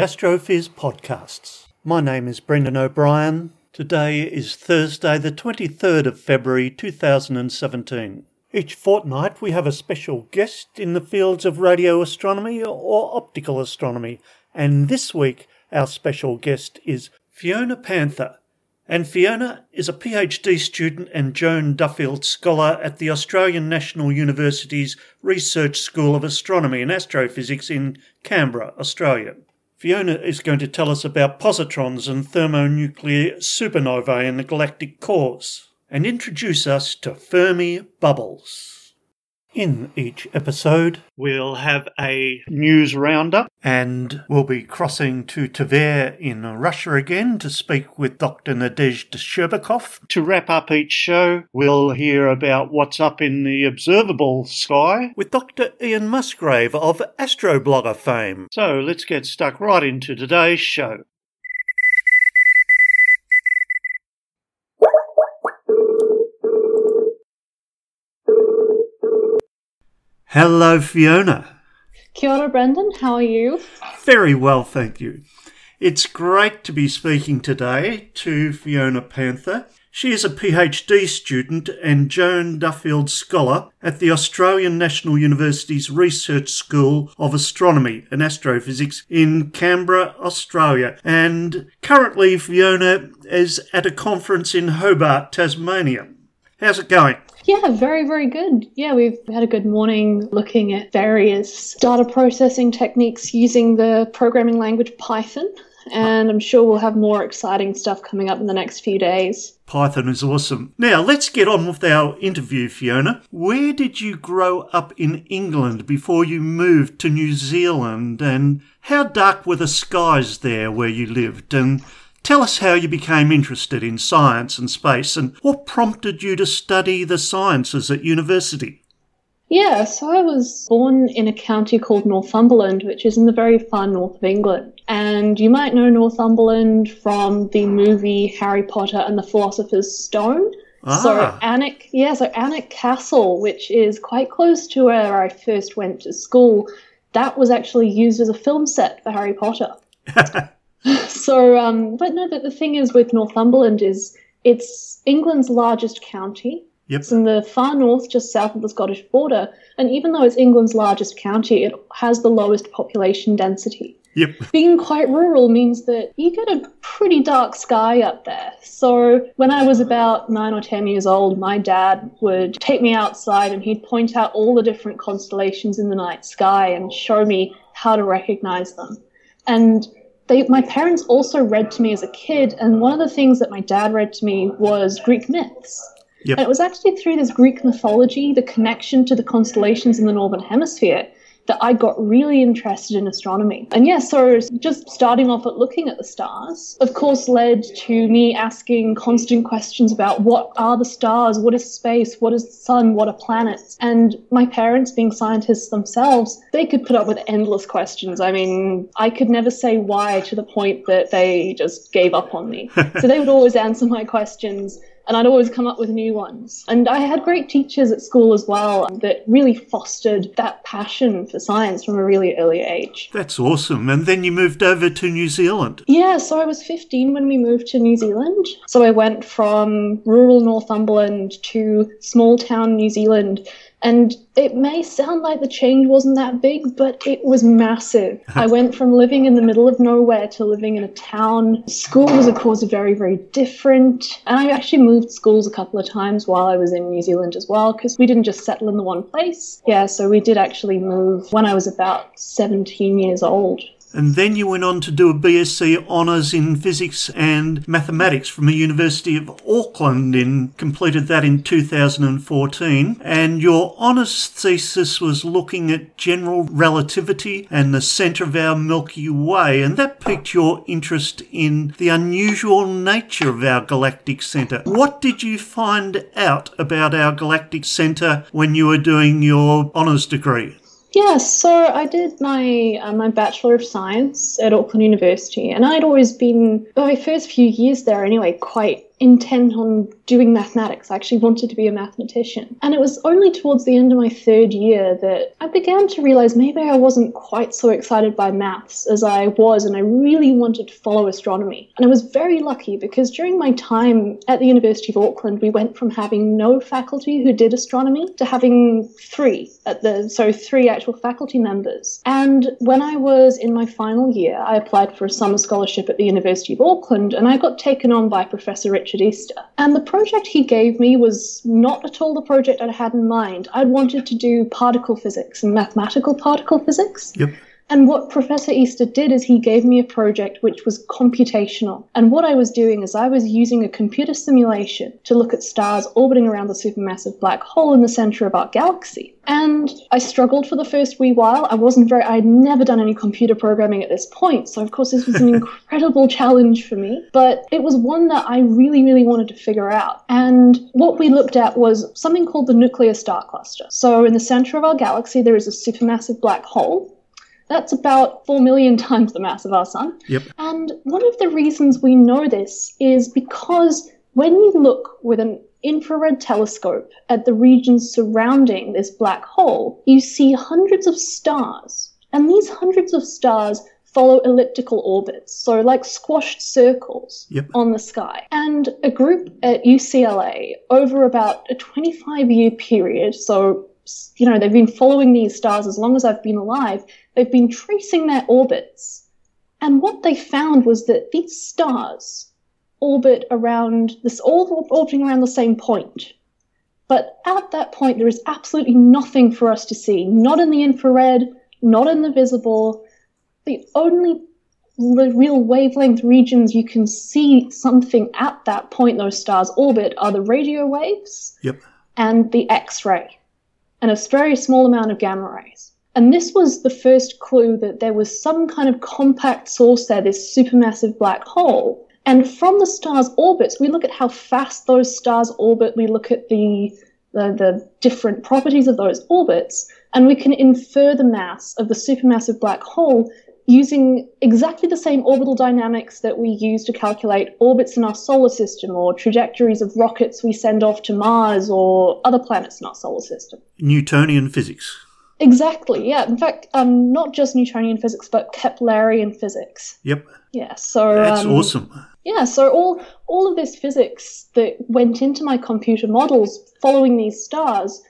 Astrophiz podcasts. My name is Brendan O'Brien. Today is Thursday, the 23rd of February 2017. Each fortnight we have a special guest in the fields of radio astronomy or optical astronomy, and this week our special guest is Fiona Panther. And Fiona is a PhD student and Joan Duffield Scholar at the Australian National University's Research School of Astronomy and Astrophysics in Canberra, Australia. Fiona is going to tell us about positrons and thermonuclear supernovae in the galactic cores and introduce us to Fermi bubbles. In each episode, we'll have a news roundup and we'll be crossing to Tver in Russia again to speak with Dr. Nadezhda Sherbakov. To wrap up each show, we'll hear about what's up in the observable sky with Dr. Ian Musgrave of Astroblogger fame. So let's get stuck right into today's show. Hello, Fiona. Kia ora, Brendan. How are you? Very well, thank you. It's great to be speaking today to Fiona Panther. She is a PhD student and Joan Duffield Scholar at the Australian National University's Research School of Astronomy and Astrophysics in Canberra, Australia. And currently, Fiona is at a conference in Hobart, Tasmania. How's it going? Yeah, very, very good. Yeah, we've had a good morning looking at various data processing techniques using the programming language Python. And I'm sure we'll have more exciting stuff coming up in the next few days. Python is awesome. Now, let's get on with our interview, Fiona. Where did you grow up in England before you moved to New Zealand? And how dark were the skies there where you lived? And tell us how you became interested in science and space and what prompted you to study the sciences at university. Yeah, so I was born in a county called Northumberland, which is in the very far north of England. And you might know Northumberland from the movie Harry Potter and the Philosopher's Stone. Ah. So. Alnwick, yeah, so Alnwick Castle, which is quite close to where I first went to school, that was actually used as a film set for Harry Potter. So, um, but no, the, the thing is with Northumberland is it's England's largest county. Yep. It's in the far north, just south of the Scottish border. And even though it's England's largest county, it has the lowest population density. Yep. Being quite rural means that you get a pretty dark sky up there. So when I was about nine or ten years old, my dad would take me outside and he'd point out all the different constellations in the night sky and show me how to recognize them. And they, my parents also read to me as a kid, and one of the things that my dad read to me was Greek myths. Yep. And it was actually through this Greek mythology, the connection to the constellations in the Northern Hemisphere, that I got really interested in astronomy. And yeah, so just starting off at looking at the stars, of course, led to me asking constant questions about what are the stars, what is space, what is the sun, what are planets. And my parents, being scientists themselves, they could put up with endless questions. I mean, I could never say why to the point that they just gave up on me. so they would always answer my questions and I'd always come up with new ones. And I had great teachers at school as well that really fostered that passion for science from a really early age. That's awesome. And then you moved over to New Zealand. Yeah, so I was 15 when we moved to New Zealand. So I went from rural Northumberland to small town New Zealand. And it may sound like the change wasn't that big, but it was massive. I went from living in the middle of nowhere to living in a town. School was, of course, very, very different. And I actually moved schools a couple of times while I was in New Zealand as well, because we didn't just settle in the one place. Yeah, so we did actually move when I was about 17 years old. And then you went on to do a BSc Honours in Physics and Mathematics from the University of Auckland and completed that in 2014. And your honours thesis was looking at general relativity and the centre of our Milky Way. And that piqued your interest in the unusual nature of our galactic centre. What did you find out about our galactic centre when you were doing your honours degree? Yeah, so I did my uh, my Bachelor of Science at Auckland University, and I'd always been, my first few years there anyway, quite intent on doing mathematics. I actually wanted to be a mathematician. And it was only towards the end of my third year that I began to realize maybe I wasn't quite so excited by maths as I was, and I really wanted to follow astronomy. And I was very lucky because during my time at the University of Auckland, we went from having no faculty who did astronomy to having three at the so three actual faculty members. And when I was in my final year, I applied for a summer scholarship at the University of Auckland, and I got taken on by Professor Richard Easther. And the project he gave me was not at all the project I had in mind. I'd wanted to do particle physics and mathematical particle physics. Yep. And what Professor Easther did is he gave me a project which was computational. And what I was doing is I was using a computer simulation to look at stars orbiting around the supermassive black hole in the center of our galaxy. And I struggled for the first wee while. I wasn't very, I had never done any computer programming at this point. So, of course, this was an incredible challenge for me. But it was one that I really, really wanted to figure out. And what we looked at was something called the nuclear star cluster. So, in the center of our galaxy, there is a supermassive black hole. That's about 4 million times the mass of our sun. Yep. And one of the reasons we know this is because when you look with an infrared telescope at the regions surrounding this black hole, you see hundreds of stars. And these hundreds of stars follow elliptical orbits, so like squashed circles Yep. on the sky. And a group at UCLA, over about a 25 year period, so you know, they've been following these stars as long as I've been alive, they've been tracing their orbits. And what they found was that these stars orbit around this, all orbiting around the same point. But at that point, there is absolutely nothing for us to see, not in the infrared, not in the visible. The only the real wavelength regions you can see something at that point those stars orbit are the radio waves Yep. and the X ray, and a very small amount of gamma rays. And this was the first clue that there was some kind of compact source there, this supermassive black hole. And from the star's orbits, we look at how fast those stars orbit, we look at the, the, the different properties of those orbits, and we can infer the mass of the supermassive black hole using exactly the same orbital dynamics that we use to calculate orbits in our solar system or trajectories of rockets we send off to Mars or other planets in our solar system. Newtonian physics. Exactly, yeah. In fact, um, not just Newtonian physics, but Keplerian physics. Yep. Yeah, so That's um, awesome. yeah, so all all of this physics that went into my computer models following these stars,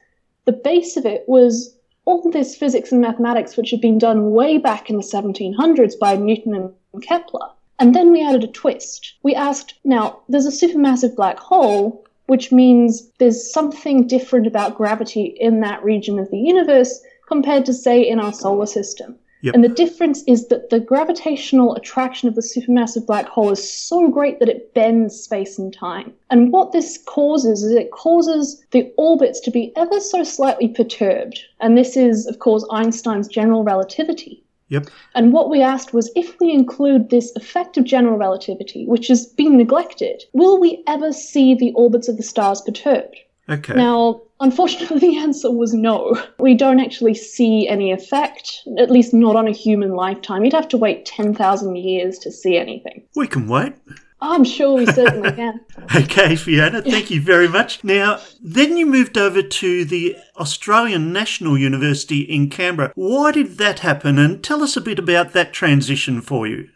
the base of it was all this physics and mathematics which had been done way back in the 1700s by Newton and Kepler. And then we added a twist. We asked, now, there's a supermassive black hole, which means there's something different about gravity in that region of the universe compared to, say, in our solar system. Yep. And the difference is that the gravitational attraction of the supermassive black hole is so great that it bends space and time. And what this causes is it causes the orbits to be ever so slightly perturbed. And this is, of course, Einstein's general relativity. Yep. And what we asked was if we include this effect of general relativity, which has been neglected, will we ever see the orbits of the stars perturbed? Okay. Now, unfortunately, the answer was no. We don't actually see any effect, at least not on a human lifetime. You'd have to wait 10,000 years to see anything. we can wait. I'm sure we certainly can. Okay, Fiona, thank you very much. Now, then you moved over to the Australian National University in Canberra. Why did that happen? And tell us a bit about that transition for you.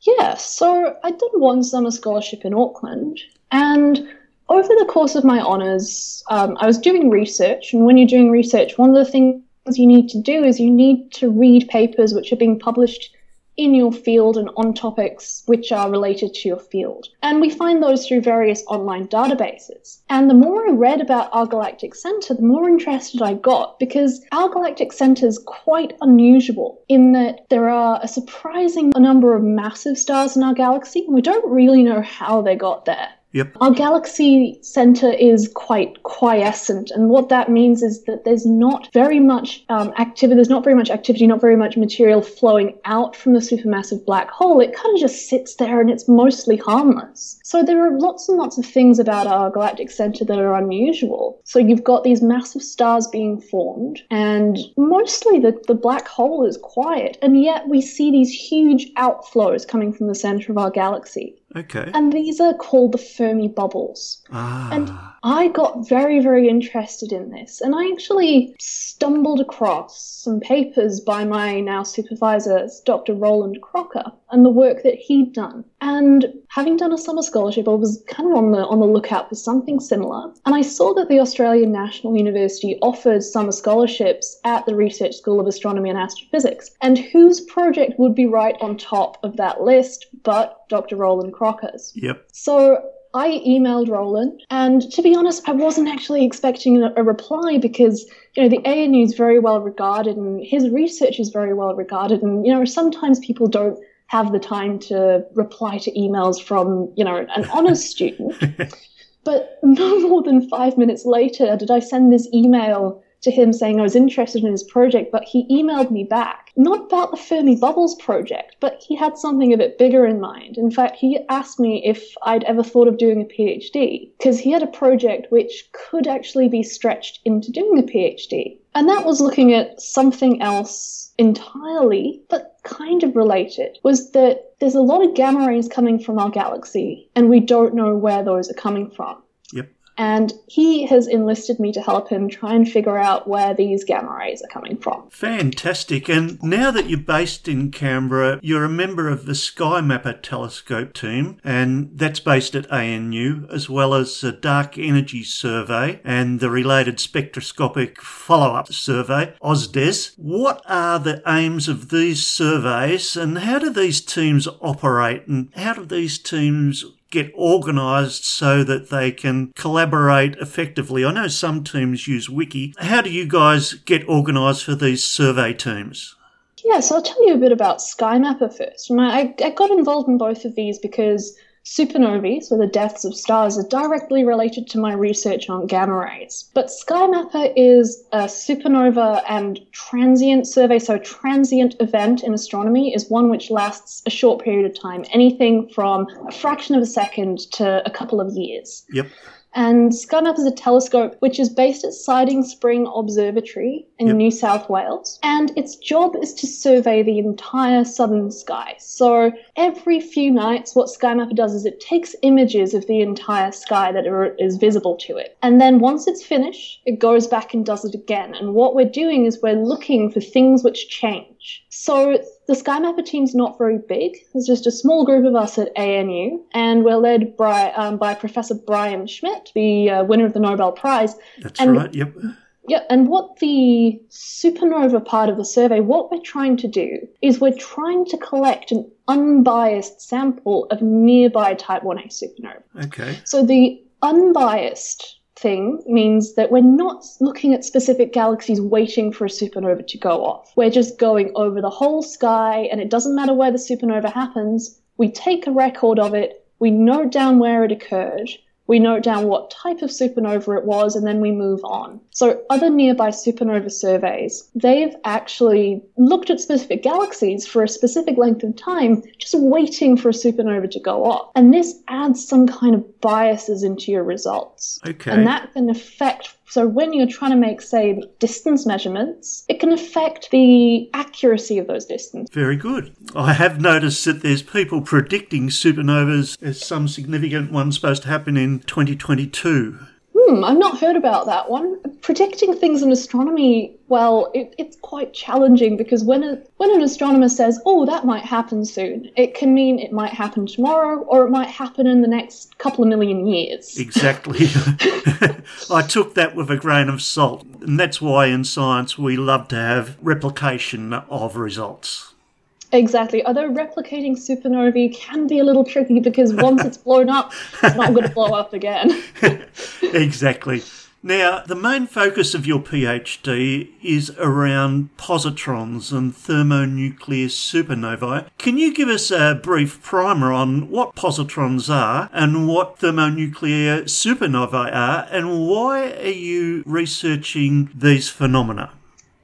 Yeah, so I did one summer scholarship in Auckland, and over the course of my honours, um, I was doing research, and when you're doing research, one of the things you need to do is you need to read papers which are being published in your field and on topics which are related to your field. And we find those through various online databases. And the more I read about our galactic center, the more interested I got because our galactic center is quite unusual in that there are a surprising number of massive stars in our galaxy, and we don't really know how they got there. Yep. Our galaxy center is quite quiescent, and what that means is that there's not very much um, activity. There's not very much activity, not very much material flowing out from the supermassive black hole. It kind of just sits there, and it's mostly harmless. So there are lots and lots of things about our galactic center that are unusual. So you've got these massive stars being formed, and mostly the, the black hole is quiet, and yet we see these huge outflows coming from the center of our galaxy. Okay. And these are called the Fermi bubbles. ah. And I got very, very interested in this. And I actually stumbled across some papers by my now supervisor, Dr. Roland Crocker, and the work that he'd done. And having done a summer scholarship, I was kind of on the on the lookout for something similar. And I saw that the Australian National University offered summer scholarships at the Research School of Astronomy and Astrophysics. And whose project would be right on top of that list but Dr. Roland Crocker's? Yep. So I emailed Roland, and to be honest, I wasn't actually expecting a, reply because you know the ANU is very well regarded, and his research is very well regarded, and you know sometimes people don't have the time to reply to emails from you know an honors student. But no more than five minutes later did I send this email to him saying I was interested in his project, but he emailed me back, not about the Fermi Bubbles project, but he had something a bit bigger in mind. In fact, he asked me if I'd ever thought of doing a PhD, because he had a project which could actually be stretched into doing a PhD. And that was looking at something else entirely, but kind of related, was that there's a lot of gamma rays coming from our galaxy, and we don't know where those are coming from. And he has enlisted me to help him try and figure out where these gamma rays are coming from. Fantastic. And now that you're based in Canberra, you're a member of the Sky Mapper telescope team, and that's based at ANU, as well as the Dark Energy Survey and the related spectroscopic follow up survey, OzDES. What are the aims of these surveys, and how do these teams operate, and how do these teams get organised so that they can collaborate effectively. I know some teams use Wiki. How do you guys get organised for these survey teams? Yeah, so I'll tell you a bit about SkyMapper first. I, I got involved in both of these because supernovae, so the deaths of stars, are directly related to my research on gamma rays. But SkyMapper is a supernova and transient survey, so transient event in astronomy is one which lasts a short period of time, anything from a fraction of a second to a couple of years. Yep. And SkyMap is a telescope which is based at Siding Spring Observatory in Yep. New South Wales. And its job is to survey the entire southern sky. So every few nights, what SkyMapper does is it takes images of the entire sky that are, is visible to it. And then once it's finished, it goes back and does it again. And what we're doing is we're looking for things which change. So the SkyMapper team's not very big. There's just a small group of us at ANU, and we're led by, um, by Professor Brian Schmidt, the uh, winner of the Nobel Prize. That's And- right. Yep. Yeah, and what the supernova part of the survey, what we're trying to do is we're trying to collect an unbiased sample of nearby Type 1a supernova. Okay. So the unbiased thing means that we're not looking at specific galaxies waiting for a supernova to go off. We're just going over the whole sky, and it doesn't matter where the supernova happens. We take a record of it, we note down where it occurred, we note down what type of supernova it was, and then we move on. So, other nearby supernova surveys, they've actually looked at specific galaxies for a specific length of time, just waiting for a supernova to go off. And this adds some kind of biases into your results. Okay. And that can affect. So, when you're trying to make, say, distance measurements, it can affect the accuracy of those distances. Very good. I have noticed that there's people predicting supernovas as some significant one supposed to happen in 2022. Hmm, I've not heard about that one. predicting things in astronomy, well, it, it's quite challenging because when a, when an astronomer says, "Oh, that might happen soon," it can mean it might happen tomorrow or it might happen in the next couple of million years. Exactly. I took that with a grain of salt, and that's why in science we love to have replication of results. Exactly. Although replicating supernovae can be a little tricky because once it's blown up, it's not going to blow up again. Exactly. Now, the main focus of your PhD is around positrons and thermonuclear supernovae. Can you give us a brief primer on what positrons are and what thermonuclear supernovae are and why are you researching these phenomena?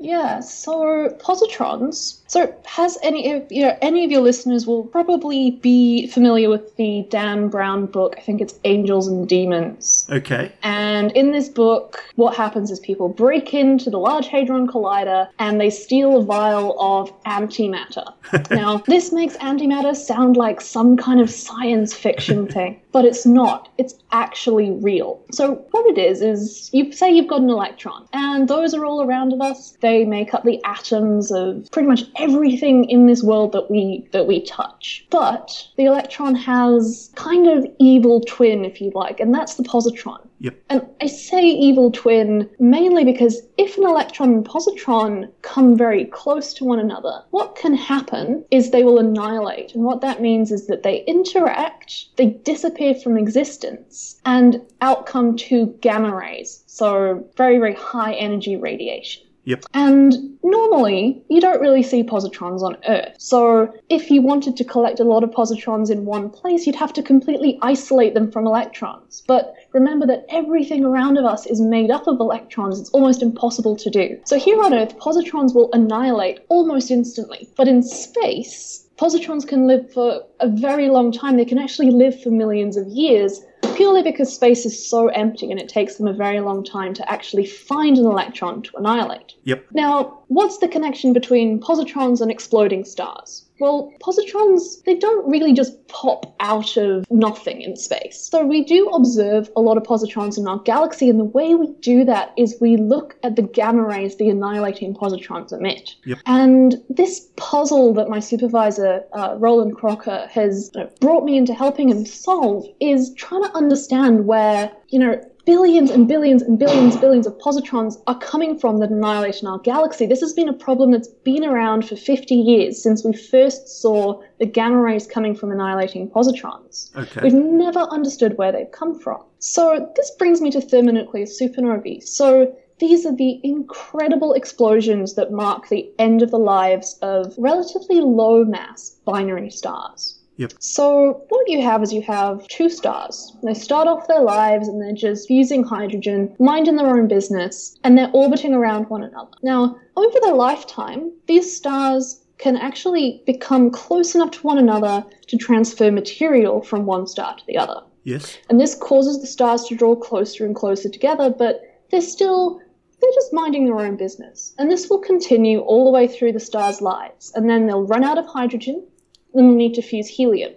Yeah, so positrons. So has any of you know any of your listeners will probably be familiar with the Dan Brown book. I think it's Angels and Demons. Okay. And in this book, what happens is people break into the Large Hadron Collider and they steal a vial of antimatter. now, this makes antimatter sound like some kind of science fiction thing, but it's not. It's actually real. So, what it is, is you say you've got an electron, and those are all around of us. They make up the atoms of pretty much everything in this world that we that we touch. But the electron has kind of evil twin, if you like, and that's the positron. Yep. And I say evil twin mainly because if an electron and positron come very close to one another, what can happen is they will annihilate. And what that means is that they interact, they disappear from existence, and out come two gamma rays. So very, very high energy radiation. Yep. And normally, you don't really see positrons on Earth. So, if you wanted to collect a lot of positrons in one place, you'd have to completely isolate them from electrons. But remember that everything around of us is made up of electrons. It's almost impossible to do. So, here on Earth, positrons will annihilate almost instantly. But in space, positrons can live for a very long time. They can actually live for millions of years purely because space is so empty and it takes them a very long time to actually find an electron to annihilate. Yep. Now, what's the connection between positrons and exploding stars? Well, positrons, they don't really just pop out of nothing in space. So we do observe a lot of positrons in our galaxy, and the way we do that is we look at the gamma rays the annihilating positrons emit. Yep. And this puzzle that my supervisor, uh, Roland Crocker, has you know, brought me into helping him solve is trying to understand where, you know, billions and billions and billions and billions of positrons are coming from that annihilate in our galaxy. This has been a problem that's been around for 50 years since we first saw the gamma rays coming from annihilating positrons. Okay. We've never understood where they've come from. So this brings me to thermonuclear supernovae. So these are the incredible explosions that mark the end of the lives of relatively low mass binary stars. Yep. So what you have is you have two stars. They start off their lives and they're just fusing hydrogen, minding their own business, and they're orbiting around one another. Now, over their lifetime, these stars can actually become close enough to one another to transfer material from one star to the other. Yes. And this causes the stars to draw closer and closer together, but they're still they're just minding their own business. And this will continue all the way through the stars' lives. And then they'll run out of hydrogen, then they'll need to fuse helium.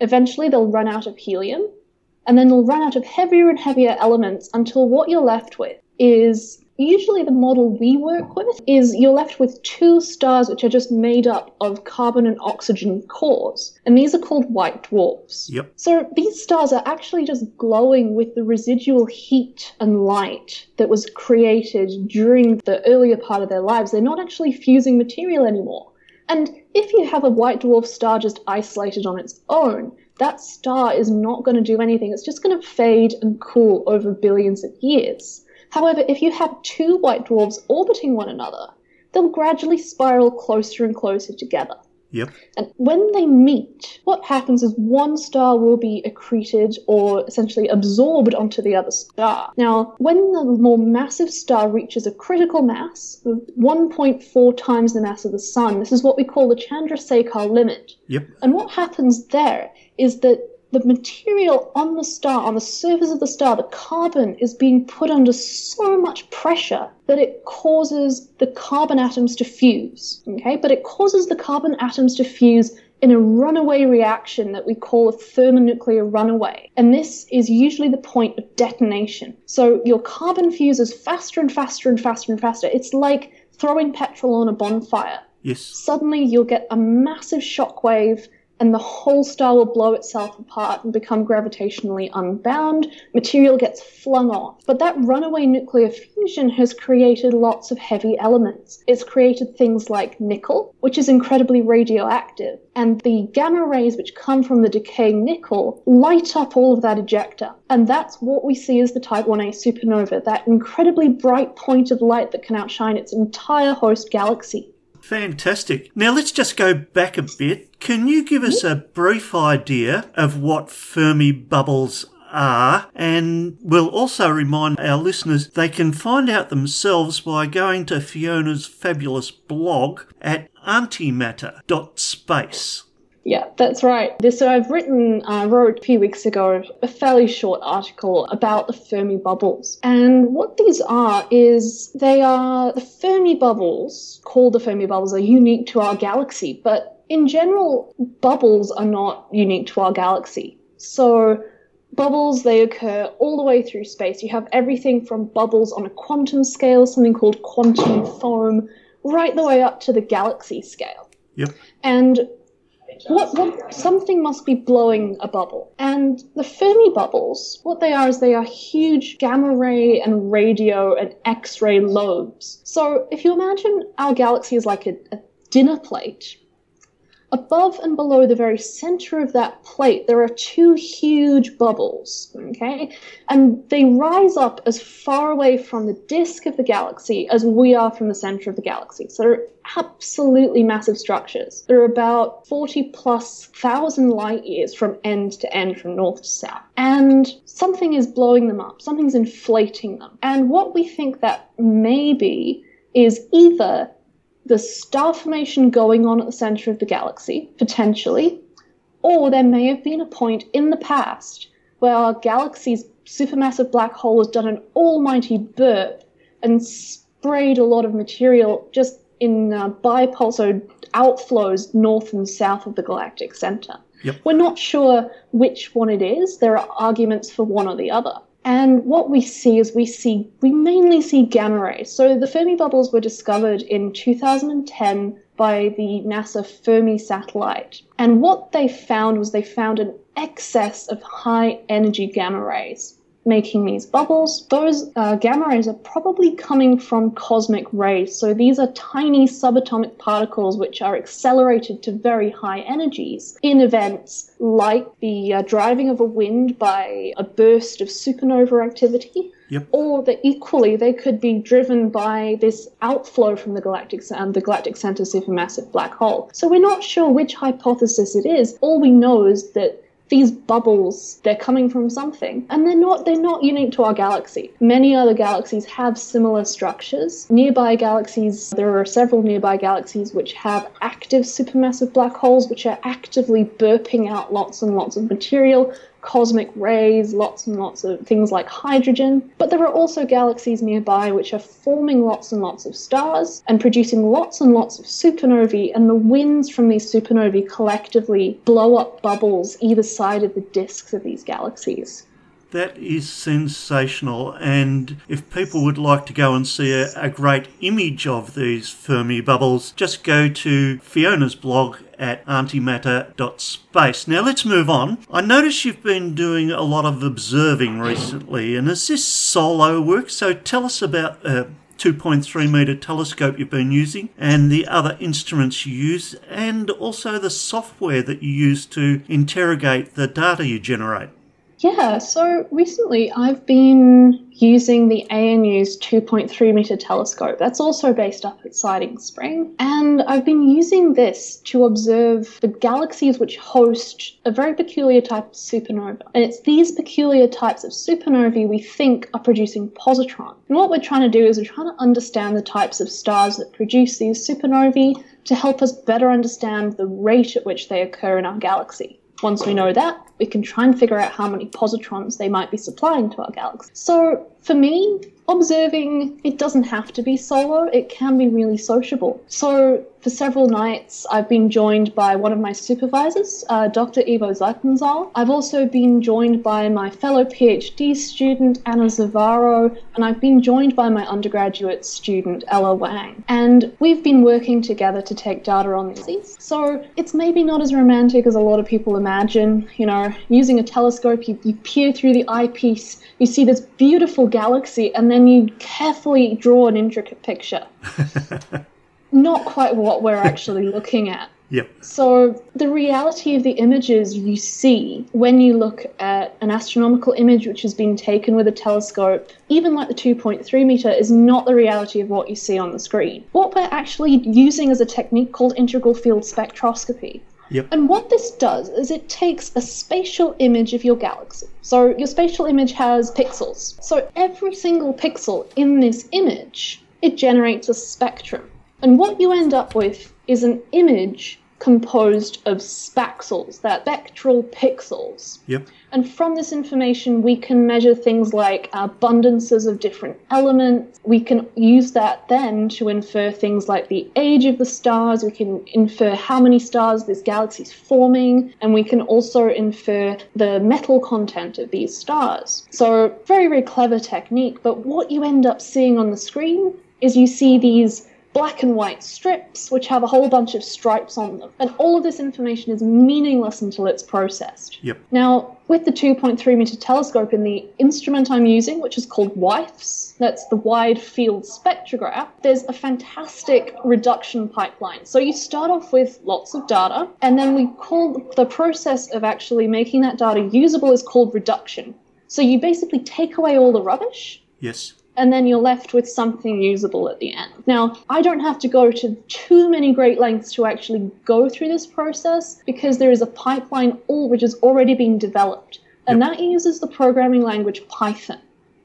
Eventually they'll run out of helium, and then they'll run out of heavier and heavier elements until what you're left with is usually the model we work with is you're left with two stars which are just made up of carbon and oxygen cores and these are called white dwarfs Yep. so these stars are actually just glowing with the residual heat and light that was created during the earlier part of their lives they're not actually fusing material anymore and if you have a white dwarf star just isolated on its own that star is not going to do anything it's just going to fade and cool over billions of years However, if you have two white dwarfs orbiting one another, they'll gradually spiral closer and closer together. Yep. And when they meet, what happens is one star will be accreted or essentially absorbed onto the other star. Now, when the more massive star reaches a critical mass of 1.4 times the mass of the Sun, this is what we call the Chandrasekhar limit. Yep. And what happens there is that the material on the star, on the surface of the star, the carbon is being put under so much pressure that it causes the carbon atoms to fuse. Okay, but it causes the carbon atoms to fuse in a runaway reaction that we call a thermonuclear runaway. And this is usually the point of detonation. So your carbon fuses faster and faster and faster and faster. It's like throwing petrol on a bonfire. Yes. Suddenly you'll get a massive shock wave and the whole star will blow itself apart and become gravitationally unbound. Material gets flung off. But that runaway nuclear fusion has created lots of heavy elements. It's created things like nickel, which is incredibly radioactive, and the gamma rays which come from the decaying nickel light up all of that ejecta. And that's what we see as the Type 1a supernova, that incredibly bright point of light that can outshine its entire host galaxy. Fantastic. Now let's just go back a bit. Can you give us a brief idea of what Fermi bubbles are? And we'll also remind our listeners they can find out themselves by going to Fiona's fabulous blog at antimatter.space. Yeah, that's right. So I've written, I uh, wrote a few weeks ago a fairly short article about the Fermi bubbles. And what these are is they are the Fermi bubbles, called the Fermi bubbles, are unique to our galaxy. But in general, bubbles are not unique to our galaxy. So bubbles, they occur all the way through space. You have everything from bubbles on a quantum scale, something called quantum foam, right the way up to the galaxy scale. Yep. And what, what something must be blowing a bubble. And the Fermi bubbles, what they are is they are huge gamma ray and radio and X-ray lobes. So if you imagine our galaxy is like a, a dinner plate, above and below the very center of that plate, there are two huge bubbles, okay? And they rise up as far away from the disk of the galaxy as we are from the center of the galaxy. So they're absolutely massive structures. They're about 40 plus thousand light years from end to end, from north to south. And something is blowing them up, something's inflating them. And what we think that may be is either the star formation going on at the center of the galaxy, potentially, or there may have been a point in the past where our galaxy's supermassive black hole has done an almighty burp and sprayed a lot of material just in uh, bipolar outflows north and south of the galactic center. Yep. We're not sure which one it is. There are arguments for one or the other. And what we see is we see, we mainly see gamma rays. So the Fermi bubbles were discovered in 2010 by the NASA Fermi satellite. And what they found was they found an excess of high energy gamma rays making these bubbles. Those uh, gamma rays are probably coming from cosmic rays. So these are tiny subatomic particles which are accelerated to very high energies in events like the uh, driving of a wind by a burst of supernova activity. Yep. Or that equally they could be driven by this outflow from the galactic um, the galactic center supermassive black hole. So we're not sure which hypothesis it is. All we know is that these bubbles they're coming from something. And they're not they're not unique to our galaxy. Many other galaxies have similar structures. Nearby galaxies there are several nearby galaxies which have active supermassive black holes which are actively burping out lots and lots of material cosmic rays, lots and lots of things like hydrogen. But there are also galaxies nearby which are forming lots and lots of stars and producing lots and lots of supernovae, and the winds from these supernovae collectively blow up bubbles either side of the disks of these galaxies. That is sensational. And if people would like to go and see a, a, great image of these Fermi bubbles, just go to Fiona's blog at antimatter.space. Now let's move on. I notice you've been doing a lot of observing recently, and is this solo work? So tell us about. Uh, 2.3 metre telescope you've been using and the other instruments you use and also the software that you use to interrogate the data you generate. Yeah, so recently I've been using the ANU's 2.3 meter telescope. That's also based up at Siding Spring. And I've been using this to observe the galaxies which host a very peculiar type of supernova. And it's these peculiar types of supernovae we think are producing positron. And what we're trying to do is we're trying to understand the types of stars that produce these supernovae to help us better understand the rate at which they occur in our galaxy. Once we know that, we can try and figure out how many positrons they might be supplying to our galaxy. So For me, observing, it doesn't have to be solo, it can be really sociable. So, for several nights, I've been joined by one of my supervisors, uh, Dr. Ivo Seitenzahl. I've also been joined by my fellow PhD student, Anna Zavaro, and I've been joined by my undergraduate student, Ella Wang. And we've been working together to take data on these. So, it's maybe not as romantic as a lot of people imagine. You know, using a telescope, you, you peer through the eyepiece, you see this beautiful galaxy, and then you carefully draw an intricate picture. Not quite what we're actually looking at. Yep. So, the reality of the images you see when you look at an astronomical image which has been taken with a telescope, even like the 2.3 meter, is not the reality of what you see on the screen. What we're actually using is a technique called integral field spectroscopy. Yep. And what this does is it takes a spatial image of your galaxy. So your spatial image has pixels. So every single pixel in this image, it generates a spectrum. And what you end up with is an image composed of spaxels, that spectral pixels. Yep. And from this information, we can measure things like abundances of different elements. We can use that then to infer things like the age of the stars. We can infer how many stars this galaxy is forming. And we can also infer the metal content of these stars. So, very, very clever technique. But what you end up seeing on the screen is you see these black and white strips which have a whole bunch of stripes on them. And all of this information is meaningless until it's processed. Yep. Now, with the 2.3 meter telescope in the instrument I'm using, which is called WiFeS, that's the Wide Field Spectrograph, there's a fantastic reduction pipeline. So you start off with lots of data, and then we call the process of actually making that data usable is called reduction. So you basically take away all the rubbish Yes. And then you're left with something usable at the end. Now, I don't have to go to too many great lengths to actually go through this process because there is a pipeline all which has already been developed, and Yep. that uses the programming language Python.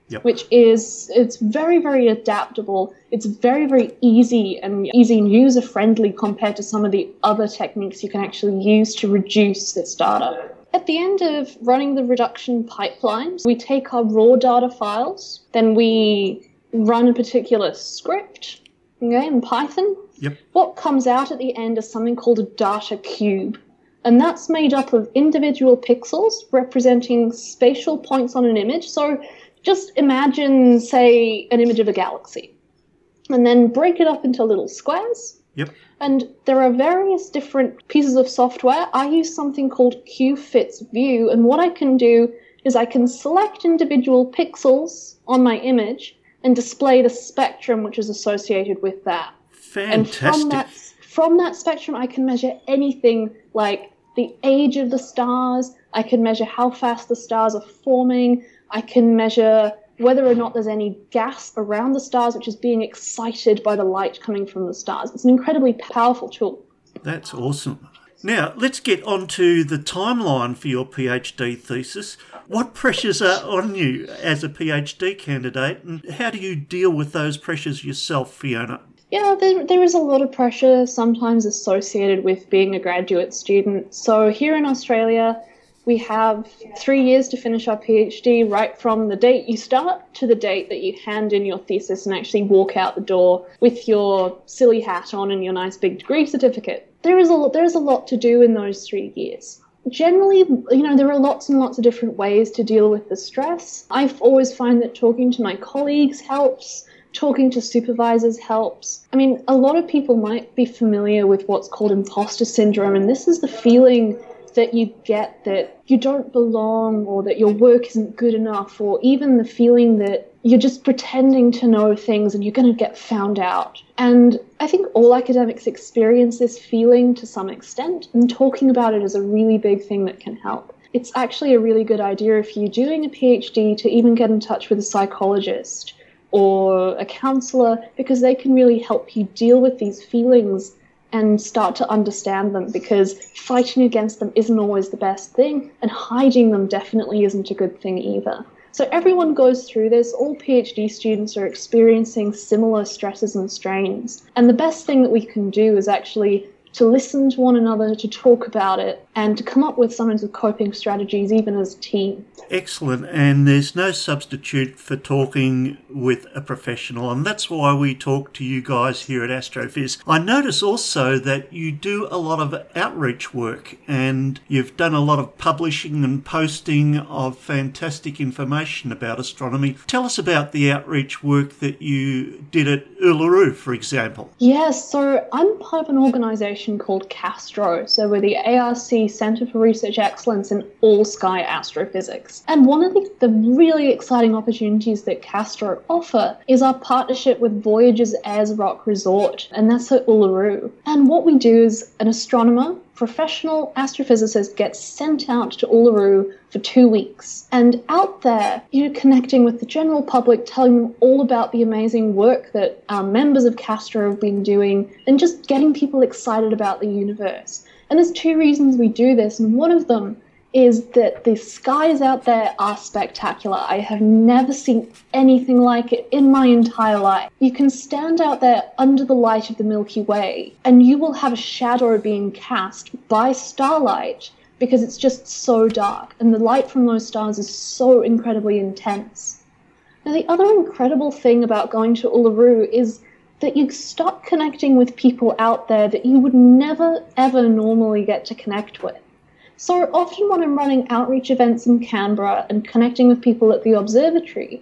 Yep. Which is it's very very adaptable. It's very very easy and easy and user friendly compared to some of the other techniques you can actually use to reduce this data. At the end of running the reduction pipelines, we take our raw data files, then we run a particular script, okay, in Python. Yep. What comes out at the end is something called a data cube. And that's made up of individual pixels representing spatial points on an image. So just imagine, say, an image of a galaxy. And then break it up into little squares. Yep. And there are various different pieces of software. I use something called QFitsView, and what I can do is I can select individual pixels on my image and display the spectrum which is associated with that. And from Fantastic. that from that spectrum I can measure anything like the age of the stars, I can measure how fast the stars are forming, I can measure whether or not there's any gas around the stars which is being excited by the light coming from the stars. It's an incredibly powerful tool. That's awesome. Now, let's get on to the timeline for your PhD thesis. What pressures are on you as a PhD candidate, and how do you deal with those pressures yourself, Fiona? Yeah, there, there is a lot of pressure sometimes associated with being a graduate student. So here in Australia, we have three years to finish our PhD, right from the date you start to the date that you hand in your thesis and actually walk out the door with your silly hat on and your nice big degree certificate. There is a lot, there is a lot to do in those three years. Generally, you know, there are lots and lots of different ways to deal with the stress. I always find that talking to my colleagues helps talking to supervisors helps. I mean, a lot of people might be familiar with what's called imposter syndrome, and this is the feeling that you get that you don't belong or that your work isn't good enough, or even the feeling that you're just pretending to know things and you're going to get found out. And I think all academics experience this feeling to some extent, and talking about it is a really big thing that can help. It's actually a really good idea if you're doing a PhD to even get in touch with a psychologist or a counselor because they can really help you deal with these feelings and start to understand them because fighting against them isn't always the best thing and hiding them definitely isn't a good thing either. So everyone goes through this. All PhD students are experiencing similar stresses and strains. And the best thing that we can do is actually to listen to one another, to talk about it, and to come up with some kinds of coping strategies, even as a team. Excellent. And there's no substitute for talking with a professional. And that's why we talk to you guys here at Astrophiz. I notice also that you do a lot of outreach work and you've done a lot of publishing and posting of fantastic information about astronomy. Tell us about the outreach work that you did at Uluru, for example. Yes, so I'm part of an organisation called CAASTRO. So we're the ARC Centre for Research Excellence in All Sky Astrophysics. And one of the, the really exciting opportunities that CAASTRO offer is our partnership with Voyages Ayers Rock Resort, and that's at Uluru. And what we do is an astronomer professional astrophysicist gets sent out to Uluru for two weeks. And out there, you're connecting with the general public, telling them all about the amazing work that our members of CAASTRO have been doing, and just getting people excited about the universe. And there's two reasons we do this, and one of them is that the skies out there are spectacular. I have never seen anything like it in my entire life. You can stand out there under the light of the Milky Way, and you will have a shadow being cast by starlight because it's just so dark, and the light from those stars is so incredibly intense. Now, the other incredible thing about going to Uluru is that you start connecting with people out there that you would never ever normally get to connect with. So often when I'm running outreach events in Canberra and connecting with people at the observatory,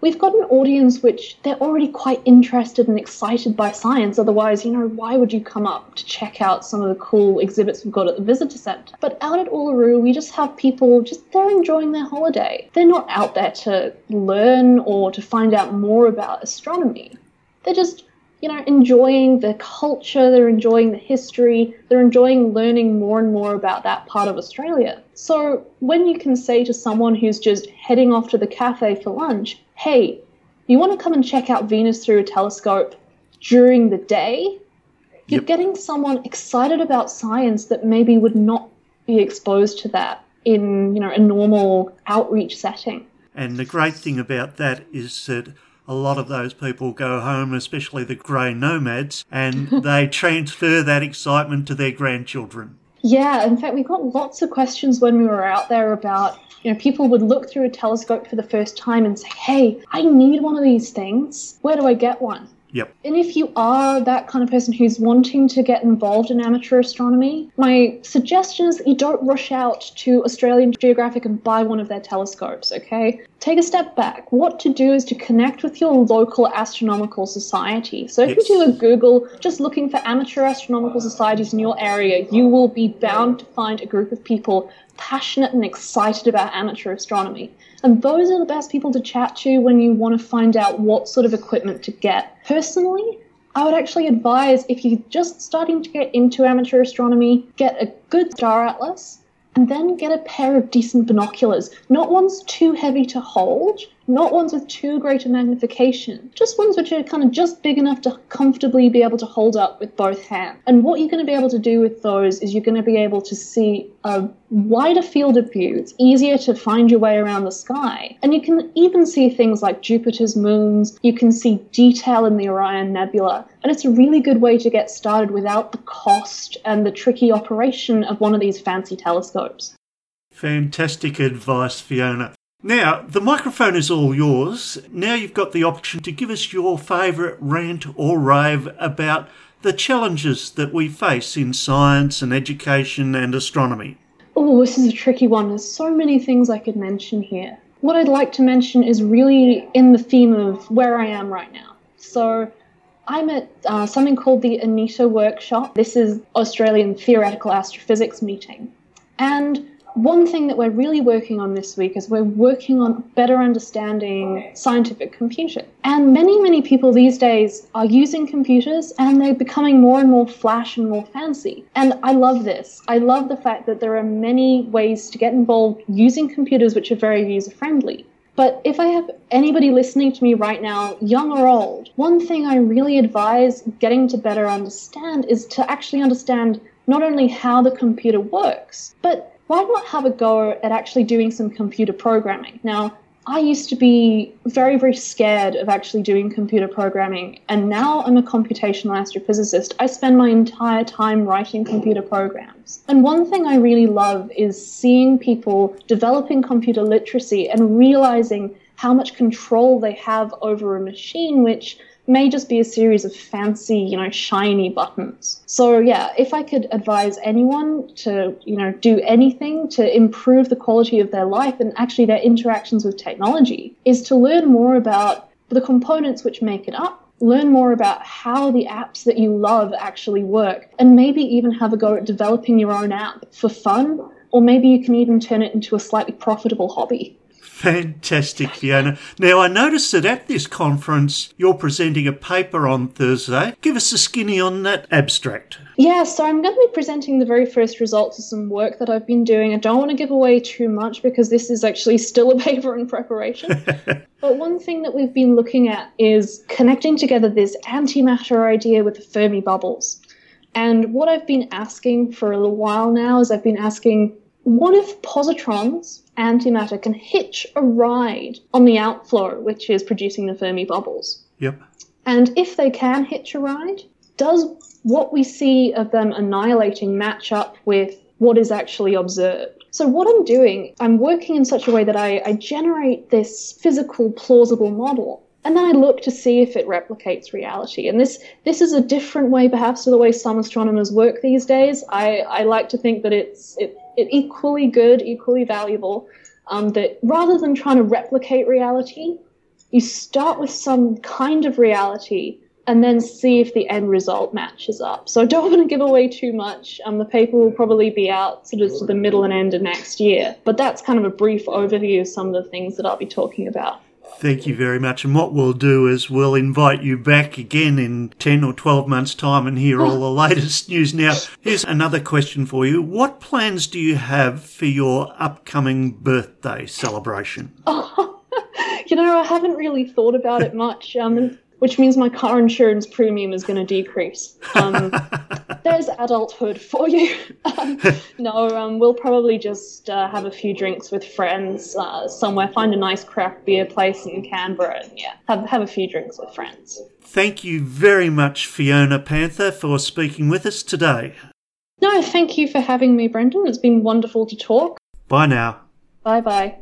we've got an audience which they're already quite interested and excited by science. Otherwise, you know, why would you come up to check out some of the cool exhibits we've got at the visitor centre? But out at Uluru, we just have people just they're enjoying their holiday. They're not out there to learn or to find out more about astronomy. They're just you know, enjoying the culture, they're enjoying the history, they're enjoying learning more and more about that part of Australia. So when you can say to someone who's just heading off to the cafe for lunch, hey, you want to come and check out Venus through a telescope during the day? You're Yep. getting someone excited about science that maybe would not be exposed to that in, you know, a normal outreach setting. And the great thing about that is that a lot of those people go home, especially the grey nomads, and they transfer that excitement to their grandchildren. Yeah, in fact, we got lots of questions when we were out there about, you know, people would look through a telescope for the first time and say, hey, I need one of these things. Where do I get one? Yep. And if you are that kind of person who's wanting to get involved in amateur astronomy, my suggestion is that you don't rush out to Australian Geographic and buy one of their telescopes, okay? Take a step back. What to do is to connect with your local astronomical society. So if Yes. you do a Google just looking for amateur astronomical societies in your area, you will be bound to find a group of people passionate and excited about amateur astronomy. And those are the best people to chat to when you want to find out what sort of equipment to get. Personally, I would actually advise if you're just starting to get into amateur astronomy, get a good star atlas and then get a pair of decent binoculars. Not ones too heavy to hold, not ones with too great a magnification, just ones which are kind of just big enough to comfortably be able to hold up with both hands. And what you're going to be able to do with those is you're going to be able to see a wider field of view. It's easier to find your way around the sky. And you can even see things like Jupiter's moons, you can see detail in the Orion Nebula. And it's a really good way to get started without the cost and the tricky operation of one of these fancy telescopes. Fantastic advice, Fiona. Now, the microphone is all yours. Now you've got the option to give us your favourite rant or rave about the challenges that we face in science and education and astronomy. Oh, this is a tricky one. There's so many things I could mention here. What I'd like to mention is really in the theme of where I am right now. So, I'm at uh, something called the ANITA workshop. This is Australian Theoretical Astrophysics meeting. And one thing that we're really working on this week is we're working on better understanding scientific computing. And many, many people these days are using computers and they're becoming more and more flash and more fancy. And I love this. I love the fact that there are many ways to get involved using computers which are very user friendly. But if I have anybody listening to me right now, young or old, one thing I really advise getting to better understand is to actually understand not only how the computer works, but why not have a go at actually doing some computer programming? Now, I used to be very, very scared of actually doing computer programming, and now I'm a computational astrophysicist. I spend my entire time writing computer programs. And one thing I really love is seeing people developing computer literacy and realizing how much control they have over a machine, which may just be a series of fancy, you know, shiny buttons. So yeah, if I could advise anyone to, you know, do anything to improve the quality of their life and actually their interactions with technology, is to learn more about the components which make it up. Learn more about how the apps that you love actually work, and maybe even have a go at developing your own app for fun, or maybe you can even turn it into a slightly profitable hobby. Fantastic, Fiona. Now, I noticed that at this conference you're presenting a paper on Thursday. Give us a skinny on that abstract. Yeah, so I'm going to be presenting the very first results of some work that I've been doing. I don't want to give away too much because this is actually still a paper in preparation. but one thing that we've been looking at is connecting together this antimatter idea with the Fermi bubbles. And what I've been asking for a little while now is I've been asking what if positrons, antimatter, can hitch a ride on the outflow, which is producing the Fermi bubbles? Yep. And if they can hitch a ride, does what we see of them annihilating match up with what is actually observed? So, what I'm doing, I'm working in such a way that I, I generate this physical, plausible model and then I look to see if it replicates reality. And this this is a different way, perhaps, to the way some astronomers work these days. I, I like to think that it's it, equally good, equally valuable. Um, that rather than trying to replicate reality, you start with some kind of reality and then see if the end result matches up. So I don't want to give away too much. Um, the paper will probably be out sort of to the middle and end of next year. But that's kind of a brief overview of some of the things that I'll be talking about. Thank you very much. And what we'll do is we'll invite you back again in 10 or 12 months' time and hear all the latest news. Now, here's another question for you. What plans do you have for your upcoming birthday celebration? Oh, you know, I haven't really thought about it much. Um, which means my car insurance premium is going to decrease. Um, there's adulthood for you. um, no, um, we'll probably just uh, have a few drinks with friends uh, somewhere, find a nice craft beer place in Canberra, and yeah, have, have a few drinks with friends. Thank you very much, Fiona Panther, for speaking with us today. No, thank you for having me, Brendan. It's been wonderful to talk. Bye now. Bye bye.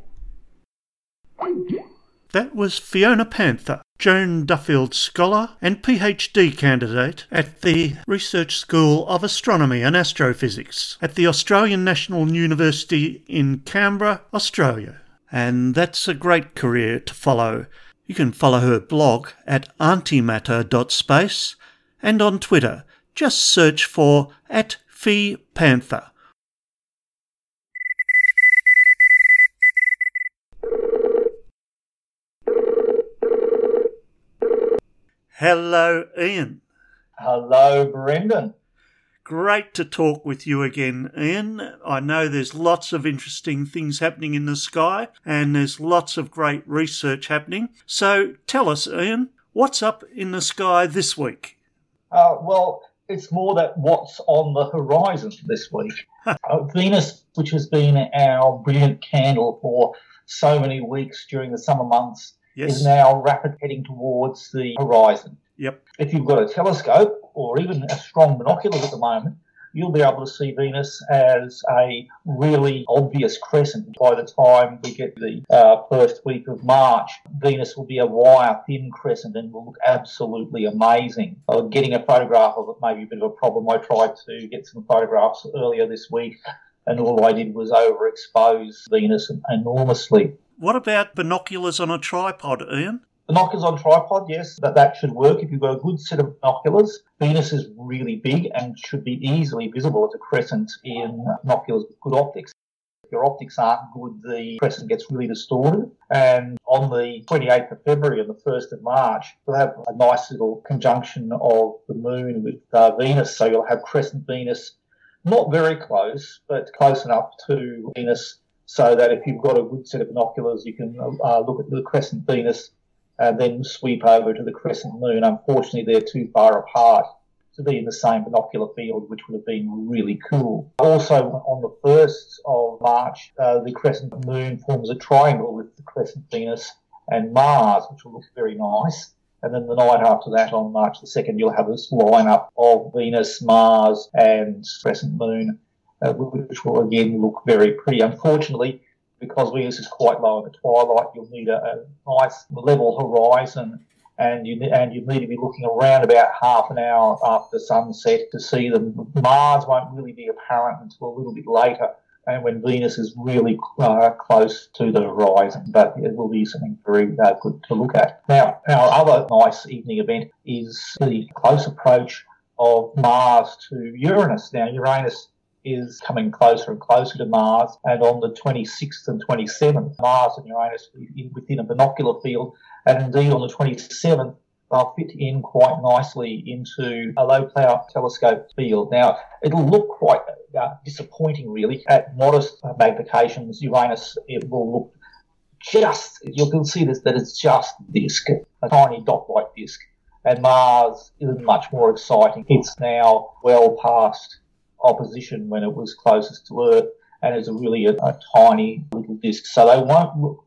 That was Fiona Panther, Joan Duffield Scholar and PhD candidate at the Research School of Astronomy and Astrophysics at the Australian National University in Canberra, Australia. And that's a great career to follow. You can follow her blog at antimatter.space and on Twitter. Just search for at Fee Panther. Hello, Ian. Hello, Brendan. Great to talk with you again, Ian. I know there's lots of interesting things happening in the sky and there's lots of great research happening. So tell us, Ian, what's up in the sky this week? Uh, well, it's more that what's on the horizon this week. uh, Venus, which has been our brilliant candle for so many weeks during the summer months, Yes. is now rapid heading towards the horizon. Yep. If you've got a telescope or even a strong binoculars at the moment, you'll be able to see Venus as a really obvious crescent. By the time we get the uh, first week of March, Venus will be a wire thin crescent and will look absolutely amazing. Uh, getting a photograph of it may be a bit of a problem. I tried to get some photographs earlier this week, and all I did was overexpose Venus enormously. What about binoculars on a tripod, Ian? Binoculars on tripod, yes, that, that should work if you've got a good set of binoculars. Venus is really big and should be easily visible as a crescent in binoculars with good optics. If your optics aren't good, the crescent gets really distorted. And on the 28th of February and the 1st of March, you'll have a nice little conjunction of the moon with uh, Venus. So you'll have crescent Venus, not very close, but close enough to Venus so that if you've got a good set of binoculars, you can uh, look at the crescent Venus and then sweep over to the crescent moon. Unfortunately, they're too far apart to be in the same binocular field, which would have been really cool. Also, on the 1st of March, uh, the crescent moon forms a triangle with the crescent Venus and Mars, which will look very nice. And then the night after that, on March the 2nd, you'll have this lineup of Venus, Mars, and crescent moon, uh, which will again look very pretty. Unfortunately, because Venus is quite low in the twilight, you'll need a, a nice level horizon and you and you need to be looking around about half an hour after sunset to see them. Mars won't really be apparent until a little bit later, and when Venus is really uh, close to the horizon. But it will be something very uh, good to look at. Now, our other nice evening event is the close approach of Mars to Uranus. Now, Uranus is coming closer and closer to Mars, and on the 26th and 27th, Mars and Uranus within a binocular field and indeed on the 27th, they'll fit in quite nicely into a low power telescope field. Now, it'll look quite uh, disappointing, really. At modest magnifications, Uranus, it will look just, you can see this, that it's just disk, a tiny dot-like disk. And Mars is much more exciting. It's now well past opposition when it was closest to Earth and is really a, a tiny little disk. So they won't look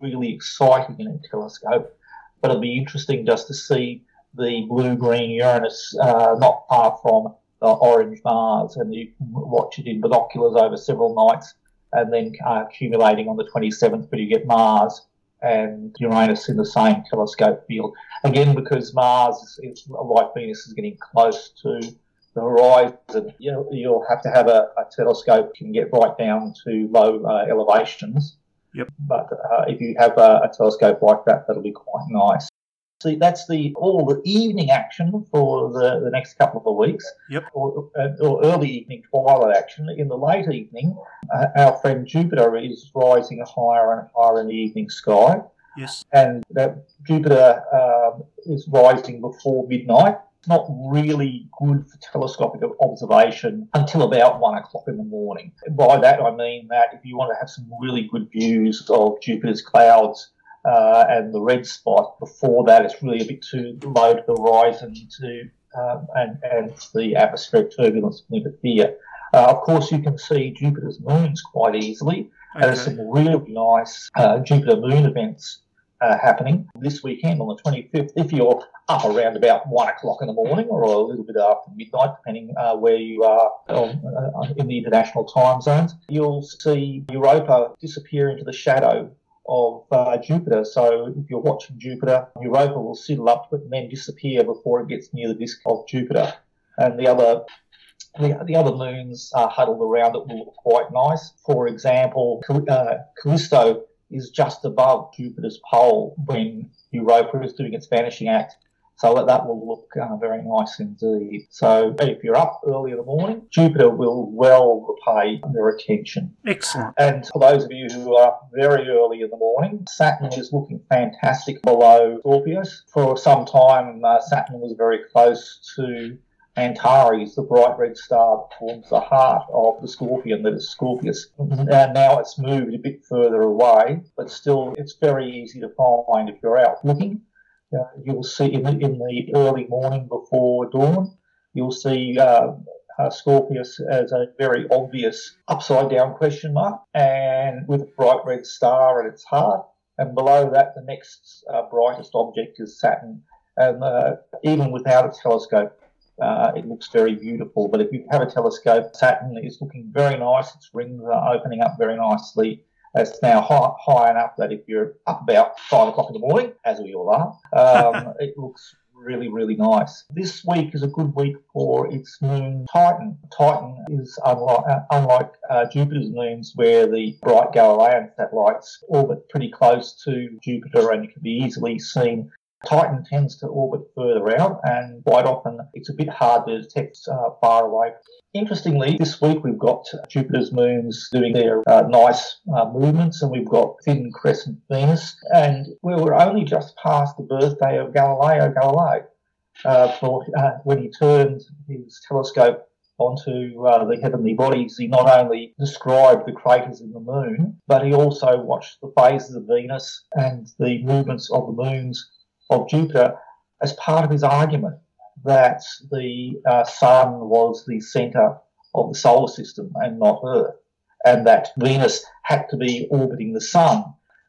really exciting in a telescope, but it'll be interesting just to see the blue-green Uranus uh, not far from the orange Mars, and you can watch it in binoculars over several nights, and then uh, accumulating on the 27th, but you get Mars and Uranus in the same telescope field. Again, because Mars is, like Venus is getting close to the horizon, you know, you'll have to have a, a telescope can get right down to low uh, elevations Yep. But uh, if you have a, a, telescope like that, that'll be quite nice. See, that's the all the evening action for the, the next couple of weeks. Yep. Or, uh, or early evening twilight action. In the late evening, uh, our friend Jupiter is rising higher and higher in the evening sky. Yes. And that Jupiter um, is rising before midnight not really good for telescopic observation until about one o'clock in the morning. By that I mean that if you want to have some really good views of Jupiter's clouds uh, and the red spot, before that it's really a bit too low to the horizon to um, and, and the atmospheric turbulence can interfere. Uh, of course, you can see Jupiter's moons quite easily. Okay. There's some really nice uh, Jupiter moon events uh, happening this weekend on the 25th. If you're up around about one o'clock in the morning or a little bit after midnight, depending uh, where you are uh, in the international time zones, you'll see Europa disappear into the shadow of uh, Jupiter. So if you're watching Jupiter, Europa will sidle up to it and then disappear before it gets near the disk of Jupiter. And the other the, the other moons uh, huddled around it will look quite nice. For example, uh, Callisto is just above Jupiter's pole when Europa is doing its vanishing act. So that, that will look uh, very nice indeed. So if you're up early in the morning, Jupiter will well repay your attention. Excellent. And for those of you who are up very early in the morning, Saturn is looking fantastic below Scorpius. For some time, uh, Saturn was very close to Antares, the bright red star that forms the heart of the scorpion that is Scorpius. And now it's moved a bit further away, but still it's very easy to find if you're out looking. Uh, you'll see in the, in the early morning before dawn, you'll see uh, uh, Scorpius as a very obvious upside down question mark and with a bright red star at its heart. And below that, the next uh, brightest object is Saturn. And uh, even without a telescope, uh, it looks very beautiful. But if you have a telescope, Saturn is looking very nice. Its rings are opening up very nicely. It's now high, high enough that if you're up about five o'clock in the morning, as we all are, um, it looks really, really nice. This week is a good week for its moon Titan. Titan is unlike, uh, unlike uh, Jupiter's moons, where the bright Galilean satellites orbit pretty close to Jupiter and can be easily seen Titan tends to orbit further out, and quite often it's a bit hard to detect uh, far away. Interestingly, this week we've got Jupiter's moons doing their uh, nice uh, movements, and we've got thin crescent Venus, and we were only just past the birthday of Galileo Galilei. Uh, for uh, when he turned his telescope onto uh, the heavenly bodies, he not only described the craters in the moon, but he also watched the phases of Venus and the movements of the moons of Jupiter as part of his argument that the uh, sun was the center of the solar system and not Earth, and that Venus had to be orbiting the sun.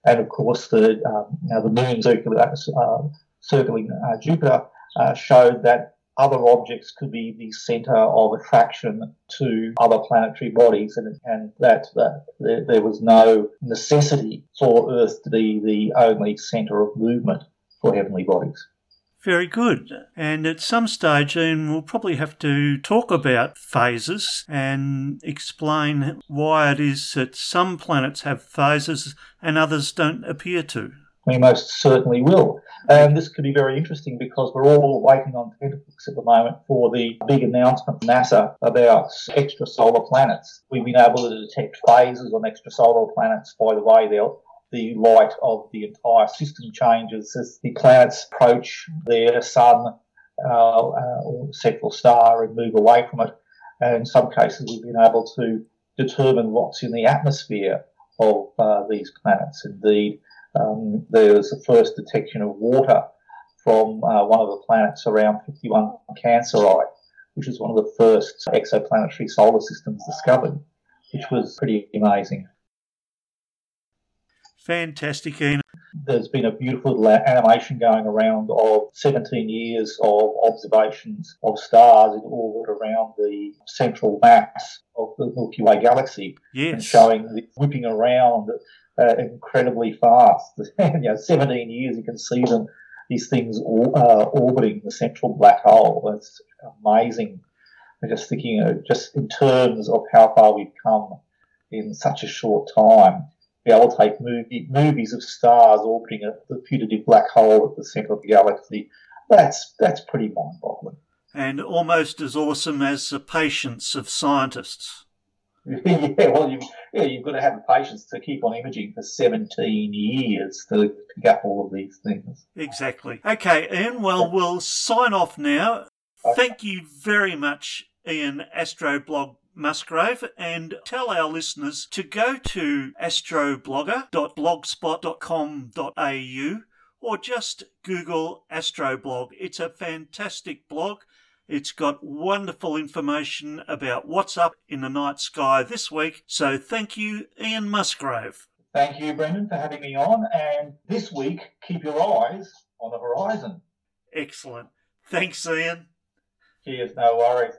And of course, the um, you know, the moon circling, uh, circling uh, Jupiter uh, showed that other objects could be the center of attraction to other planetary bodies, and, and that, that there, there was no necessity for Earth to be the only center of movement for heavenly bodies. Very good. And at some stage, Ian, we'll probably have to talk about phases and explain why it is that some planets have phases and others don't appear to. We most certainly will. And this could be very interesting because we're all waiting on tenterhooks at the moment for the big announcement from NASA about extrasolar planets. We've been able to detect phases on extrasolar planets. By the way, they'll the light of the entire system changes as the planets approach their sun uh, uh, or central star and move away from it. And in some cases, we've been able to determine what's in the atmosphere of uh, these planets. Indeed, um, there was the first detection of water from uh, one of the planets around 51 Canceri, which is one of the first exoplanetary solar systems discovered, which was pretty amazing. Fantastic, Ian. There's been a beautiful animation going around of 17 years of observations of stars in orbit around the central mass of the Milky Way galaxy, yes. and showing it whipping around uh, incredibly fast. you know, 17 years, you can see them, these things uh, orbiting the central black hole. It's amazing. I'm just thinking, uh, just in terms of how far we've come in such a short time be able to take movie, movies of stars orbiting a, the putative black hole at the centre of the galaxy. That's that's pretty mind-boggling. And almost as awesome as the patience of scientists. yeah, well, you, yeah, you've got to have the patience to keep on imaging for 17 years to pick up all of these things. Exactly. Okay, Ian, well, we'll sign off now. Thank you very much, Ian Astroblog Musgrave and tell our listeners to go to astroblogger.blogspot.com.au or just Google Astroblog. It's a fantastic blog. It's got wonderful information about what's up in the night sky this week. So thank you, Ian Musgrave. Thank you, Brendan, for having me on. And this week, keep your eyes on the horizon. Excellent. Thanks, Ian. Cheers, no worries.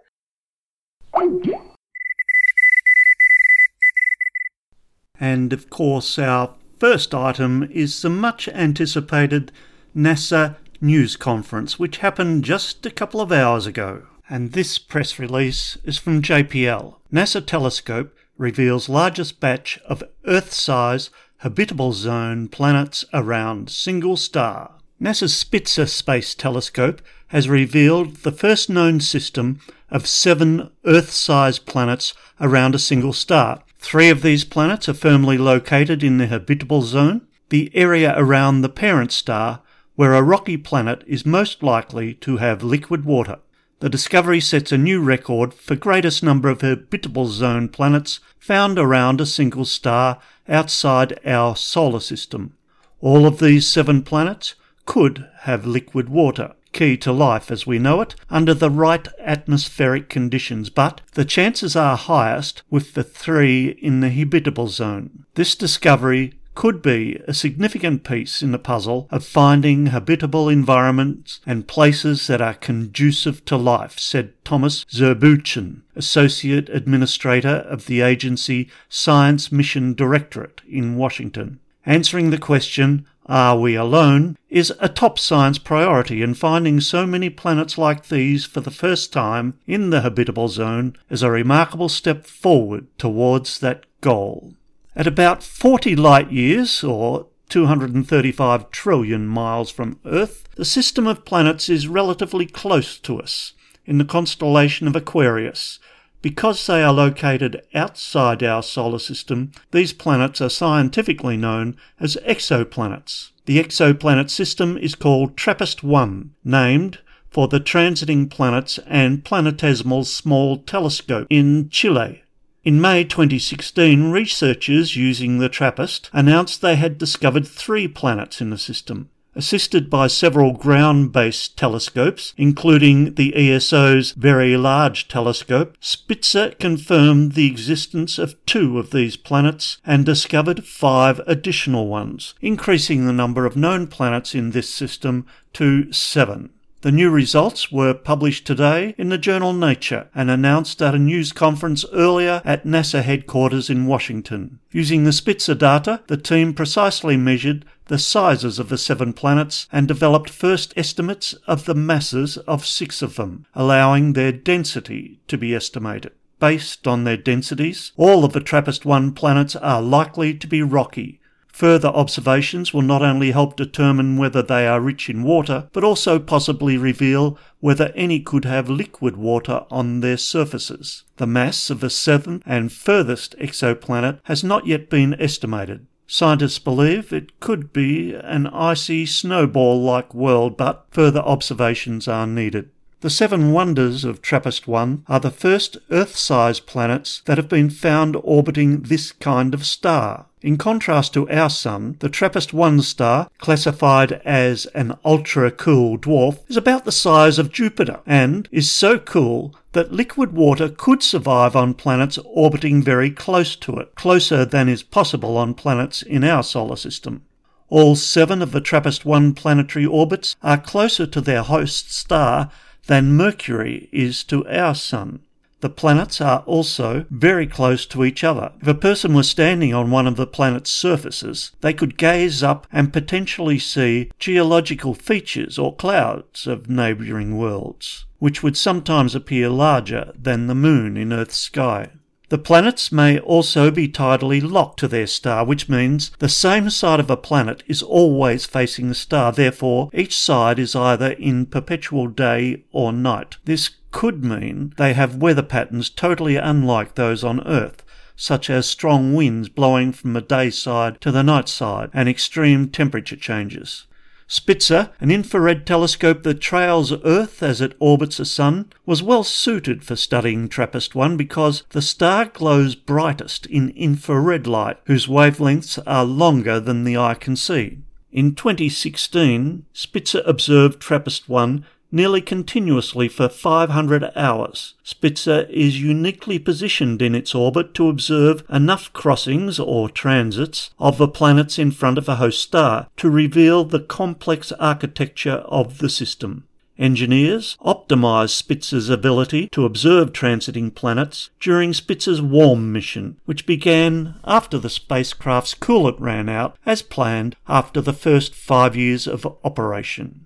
And of course, our first item is the much anticipated NASA news conference, which happened just a couple of hours ago. And this press release is from JPL. NASA telescope reveals largest batch of Earth size habitable zone planets around single star. NASA's Spitzer Space Telescope has revealed the first known system of seven Earth sized planets around a single star, Three of these planets are firmly located in the habitable zone, the area around the parent star, where a rocky planet is most likely to have liquid water. The discovery sets a new record for greatest number of habitable zone planets found around a single star outside our solar system. All of these seven planets could have liquid water key to life as we know it under the right atmospheric conditions, but the chances are highest with the three in the habitable zone. This discovery could be a significant piece in the puzzle of finding habitable environments and places that are conducive to life, said Thomas Zurbuchen, Associate Administrator of the agency Science Mission Directorate in Washington. Answering the question, are we alone? is a top science priority, and finding so many planets like these for the first time in the habitable zone is a remarkable step forward towards that goal. At about 40 light years, or 235 trillion miles from Earth, the system of planets is relatively close to us, in the constellation of Aquarius, because they are located outside our solar system, these planets are scientifically known as exoplanets. The exoplanet system is called TRAPPIST 1, named for the Transiting Planets and Planetesimal Small Telescope in Chile. In May 2016, researchers using the TRAPPIST announced they had discovered three planets in the system Assisted by several ground based telescopes, including the ESO's Very Large Telescope, Spitzer confirmed the existence of two of these planets and discovered five additional ones, increasing the number of known planets in this system to seven. The new results were published today in the journal Nature and announced at a news conference earlier at NASA headquarters in Washington. Using the Spitzer data, the team precisely measured the sizes of the seven planets and developed first estimates of the masses of six of them, allowing their density to be estimated. Based on their densities, all of the TRAPPIST 1 planets are likely to be rocky, Further observations will not only help determine whether they are rich in water, but also possibly reveal whether any could have liquid water on their surfaces. The mass of the seventh and furthest exoplanet has not yet been estimated. Scientists believe it could be an icy snowball like world, but further observations are needed. The seven wonders of TRAPPIST 1 are the first Earth sized planets that have been found orbiting this kind of star. In contrast to our Sun, the TRAPPIST 1 star, classified as an ultra cool dwarf, is about the size of Jupiter and is so cool that liquid water could survive on planets orbiting very close to it, closer than is possible on planets in our solar system. All seven of the TRAPPIST 1 planetary orbits are closer to their host star than Mercury is to our Sun. The planets are also very close to each other. If a person was standing on one of the planet's surfaces, they could gaze up and potentially see geological features or clouds of neighbouring worlds, which would sometimes appear larger than the moon in Earth's sky. The planets may also be tidally locked to their star, which means the same side of a planet is always facing the star. Therefore, each side is either in perpetual day or night. This could mean they have weather patterns totally unlike those on Earth such as strong winds blowing from the day side to the night side and extreme temperature changes. Spitzer, an infrared telescope that trails Earth as it orbits the Sun, was well suited for studying TRAPPIST 1 because the star glows brightest in infrared light, whose wavelengths are longer than the eye can see. In 2016, Spitzer observed TRAPPIST 1 nearly continuously for 500 hours. Spitzer is uniquely positioned in its orbit to observe enough crossings or transits of the planets in front of a host star to reveal the complex architecture of the system. Engineers optimized Spitzer's ability to observe transiting planets during Spitzer's WARM mission, which began after the spacecraft's coolant ran out, as planned after the first five years of operation.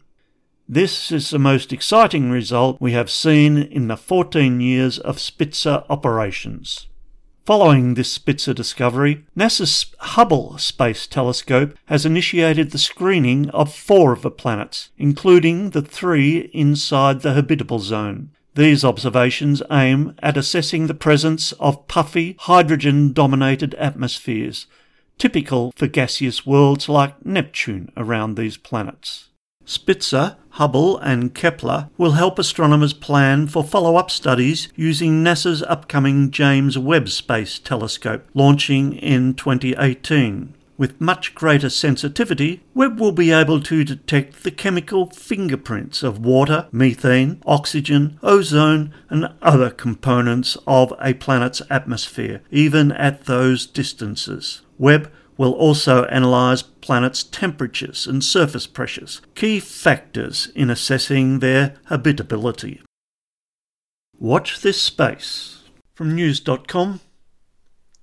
This is the most exciting result we have seen in the 14 years of Spitzer operations. Following this Spitzer discovery, NASA's Hubble Space Telescope has initiated the screening of four of the planets, including the three inside the habitable zone. These observations aim at assessing the presence of puffy, hydrogen dominated atmospheres, typical for gaseous worlds like Neptune around these planets. Spitzer, Hubble, and Kepler will help astronomers plan for follow up studies using NASA's upcoming James Webb Space Telescope, launching in 2018. With much greater sensitivity, Webb will be able to detect the chemical fingerprints of water, methane, oxygen, ozone, and other components of a planet's atmosphere, even at those distances. Webb will also analyse planets' temperatures and surface pressures, key factors in assessing their habitability. Watch this space. From news.com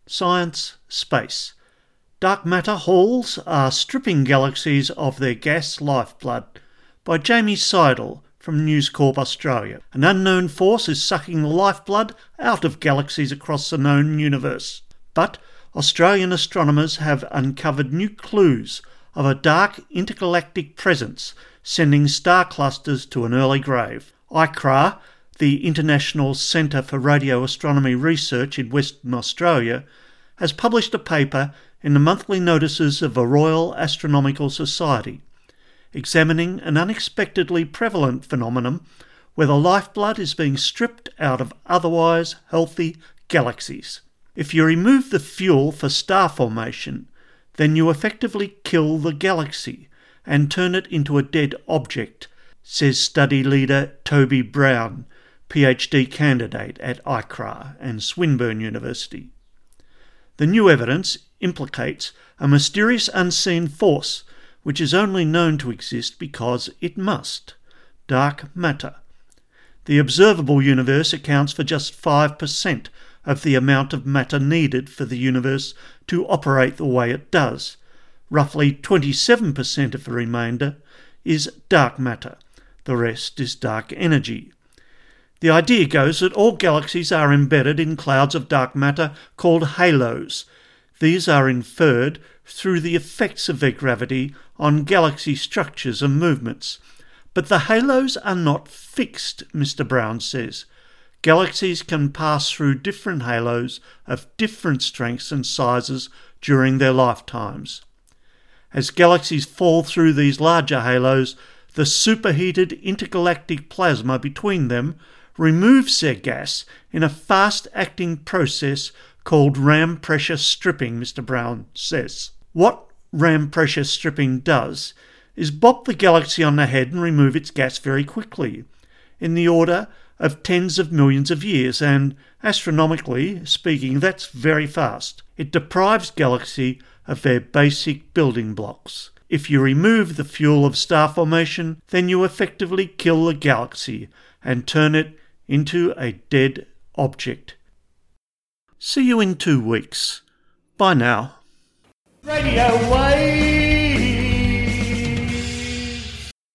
Science Space. Dark matter halos are stripping galaxies of their gas lifeblood by Jamie Seidel from News Corp Australia. An unknown force is sucking the lifeblood out of galaxies across the known universe. But Australian astronomers have uncovered new clues of a dark intergalactic presence sending star clusters to an early grave. ICRAR, the International Centre for Radio Astronomy Research in Western Australia, has published a paper in the monthly notices of the Royal Astronomical Society examining an unexpectedly prevalent phenomenon where the lifeblood is being stripped out of otherwise healthy galaxies. If you remove the fuel for star formation, then you effectively kill the galaxy, and turn it into a dead object, says study leader Toby Brown, PhD candidate at ICRAR and Swinburne University. The new evidence implicates a mysterious unseen force which is only known to exist because it must dark matter. The observable universe accounts for just 5% of the amount of matter needed for the universe to operate the way it does. Roughly 27% of the remainder is dark matter. The rest is dark energy. The idea goes that all galaxies are embedded in clouds of dark matter called halos. These are inferred through the effects of their gravity on galaxy structures and movements. But the halos are not fixed, Mr. Brown says. Galaxies can pass through different halos of different strengths and sizes during their lifetimes. As galaxies fall through these larger halos, the superheated intergalactic plasma between them removes their gas in a fast acting process called ram pressure stripping, Mr. Brown says. What ram pressure stripping does is bop the galaxy on the head and remove its gas very quickly, in the order of tens of millions of years, and astronomically speaking, that's very fast. It deprives galaxy of their basic building blocks. If you remove the fuel of star formation, then you effectively kill the galaxy and turn it into a dead object. See you in two weeks. Bye now. Radio Wave!